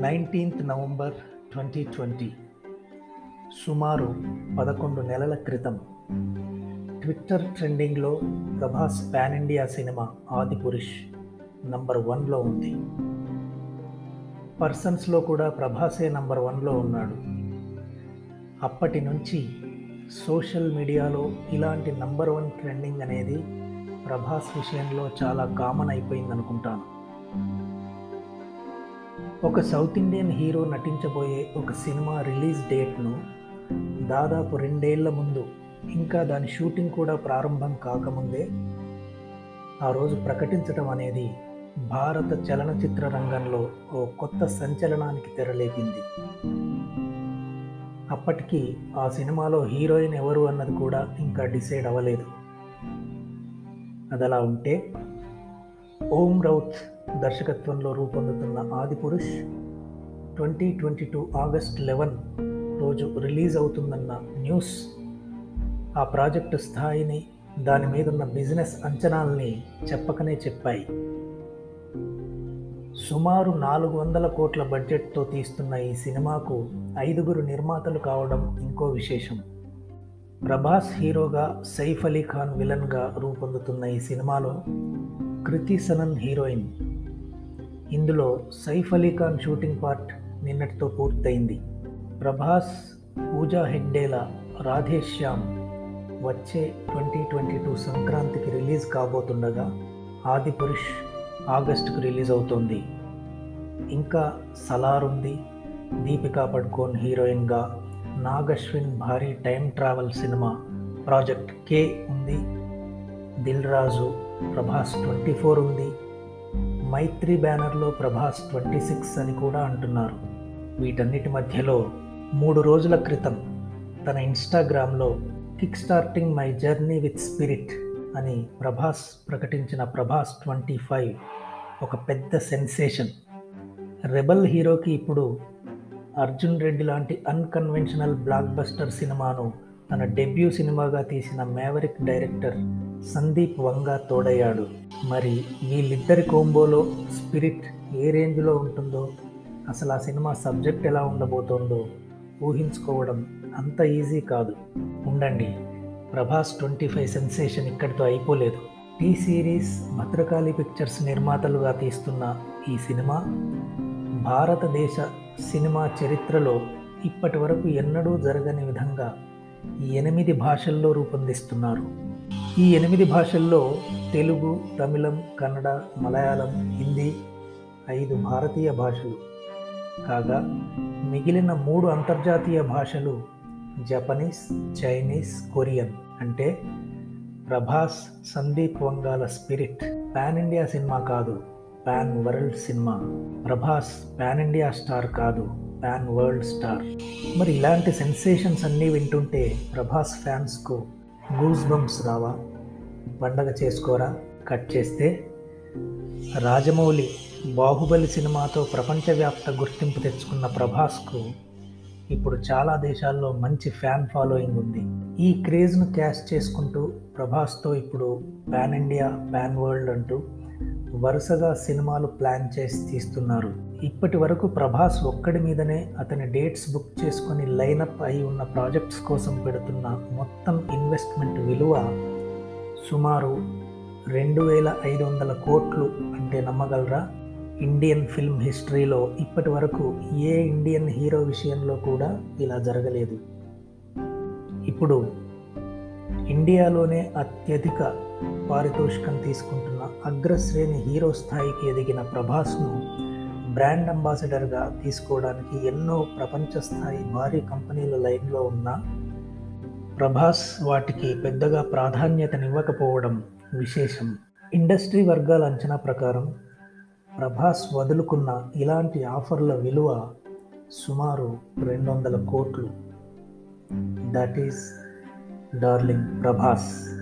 Nineteenth November twenty twenty సుమారు పదకొండు నెలల క్రితం ట్విట్టర్ ట్రెండింగ్లో Prabhas pan India cinema Adipurush number వన్లో ఉంది. పర్సన్స్లో కూడా ప్రభాసే నంబర్ వన్లో ఉన్నాడు. అప్పటి నుంచి సోషల్ మీడియాలో ఇలాంటి నంబర్ వన్ ట్రెండింగ్ అనేది ప్రభాస్ విషయంలో చాలా కామన్ అయిపోయింది అనుకుంటాను ఒక సౌత్ ఇండియన్ హీరో నటించబోయే ఒక సినిమా రిలీజ్ డేట్ను దాదాపు రెండేళ్ళ ముందు ఇంకా దాని షూటింగ్ కూడా ప్రారంభం కాకముందే ఆ రోజు ప్రకటించడం అనేది భారత చలనచిత్ర రంగంలో ఓ కొత్త సంచలనానికి తెరలేపింది. అప్పటికి ఆ సినిమాలో హీరోయిన్ ఎవరు అన్నది కూడా ఇంకా డిసైడ్ అవ్వలేదు. అదలా ఉంటే ఓం రౌత్ దర్శకత్వంలో రూపొందుతున్న Adipurush twenty twenty two August eleven రోజు రిలీజ్ అవుతుందన్న న్యూస్. ఆ ప్రాజెక్టు స్థాయిని దాని మీదున్న బిజినెస్ అంచనాల్ని చెప్పకనే చెప్పాయి. సుమారు నాలుగు వందల కోట్ల బడ్జెట్తో తీస్తున్న ఈ సినిమాకు ఐదుగురు నిర్మాతలు కావడం ఇంకో విశేషం. ప్రభాస్ హీరోగా సైఫ్ అలీ ఖాన్ విలన్గా రూపొందుతున్న ఈ సినిమాలో కృతి సనన్ హీరోయిన్ ఇందులో సైఫ్ అలీ ఖాన్ షూటింగ్ పార్ట్ నిన్నటితో పూర్తయింది. ప్రభాస్ పూజా హెగ్డేలా రాధేశ్యామ్ వచ్చే ట్వంటీ ట్వంటీ టూ సంక్రాంతికి రిలీజ్ కాబోతుండగా ఆది పురుష్ ఆగస్టుకు రిలీజ్ అవుతుంది. ఇంకా సలార్ ఉంది. దీపికా పడ్కోన్ హీరోయిన్గా నాగశ్విన్ భారీ time travel cinema project K ఉంది. దిల్ రాజు ప్రభాస్ ట్వంటీ ఫోర్ ఉంది. మైత్రి బ్యానర్లో ప్రభాస్ ట్వంటీ సిక్స్ అని కూడా అంటున్నారు. వీటన్నిటి మధ్యలో మూడు రోజుల క్రితం తన ఇన్స్టాగ్రామ్లో kick starting my journey with Spirit అని ప్రభాస్ ప్రకటించిన ప్రభాస్ ట్వంటీ ఫైవ్ ఒక పెద్ద సెన్సేషన్ రెబల్ హీరోకి ఇప్పుడు అర్జున్ రెడ్డి లాంటి అన్కన్వెన్షనల్ బ్లాక్ బస్టర్ సినిమాను తన డెబ్యూ సినిమాగా తీసిన మేవరిక్ డైరెక్టర్ సందీప్ వంగా తోడయ్యాడు. మరి వీళ్ళిద్దరి కోంబోలో స్పిరిట్ ఏ రేంజ్లో ఉంటుందో? అసలు ఆ సినిమా సబ్జెక్ట్ ఎలా ఉండబోతోందో ఊహించుకోవడం అంత ఈజీ కాదు. ఉండండి ప్రభాస్ ట్వంటీ ఫైవ్ సెన్సేషన్ ఇక్కడితో అయిపోలేదు. టీ సిరీస్ భద్రకాళి పిక్చర్స్ నిర్మాతలుగా తీస్తున్న ఈ సినిమా భారతదేశ సినిమా చరిత్రలో ఇప్పటి వరకు ఎన్నడూ జరగని విధంగా ఎనిమిది భాషల్లో రూపొందిస్తున్నారు. ఈ ఎనిమిది భాషల్లో తెలుగు తమిళం కన్నడ మలయాళం హిందీ ఐదు భారతీయ భాషలు. కాగా మిగిలిన మూడు అంతర్జాతీయ భాషలు జపనీస్ చైనీస్ కొరియన్. అంటే ప్రభాస్ సందీప్ వంగాల స్పిరిట్. పాన్ ఇండియా సినిమా కాదు pan world cinema. Prabhas pan India star కాదు పాన్ వరల్డ్ స్టార్. మరి ఇలాంటి సెన్సేషన్స్ అన్నీ వింటుంటే ప్రభాస్ ఫ్యాన్స్కు గూస్ బంప్స్ రావా? పండగ చేసుకోరా? కట్ చేస్తే? రాజమౌళి బాహుబలి సినిమాతో ప్రపంచవ్యాప్త గుర్తింపు తెచ్చుకున్న ప్రభాస్కు ఇప్పుడు చాలా దేశాల్లో మంచి ఫ్యాన్ ఫాలోయింగ్ ఉంది. ఈ క్రేజ్ను క్యాష్ చేసుకుంటూ ప్రభాస్తో ఇప్పుడు పాన్ ఇండియా పాన్ వరల్డ్ అంటూ వరుసగా సినిమాలు ప్లాన్ చేసి తీస్తున్నారు. ఇప్పటి వరకు ప్రభాస్ ఒక్కడి మీదనే అతని డేట్స్ బుక్ చేసుకొని లైనప్ అయి ఉన్న ప్రాజెక్ట్స్ కోసం పెడుతున్న మొత్తం ఇన్వెస్ట్మెంట్ విలువ సుమారు రెండు వేల ఐదు వందల కోట్లు అంటే నమ్మగలరా? ఇండియన్ ఫిల్మ్ హిస్టరీలో ఇప్పటి వరకు ఏ ఇండియన్ హీరో విషయంలో కూడా ఇలా జరగలేదు. ఇప్పుడు ఇండియాలోనే అత్యధిక పారితోషికం తీసుకుంటున్న అగ్రశ్రేణి హీరో స్థాయికి ఎదిగిన ప్రభాస్ను బ్రాండ్ అంబాసిడర్గా తీసుకోవడానికి ఎన్నో ప్రపంచ స్థాయి భారీ కంపెనీల లైన్లో ఉన్న ప్రభాస్ వాటికి పెద్దగా ప్రాధాన్యతనివ్వకపోవడం విశేషం. ఇండస్ట్రీ వర్గాల అంచనా ప్రకారం ప్రభాస్ వదులుకున్న ఇలాంటి ఆఫర్ల విలువ సుమారు రెండు వందల కోట్లు. That is darling Prabhas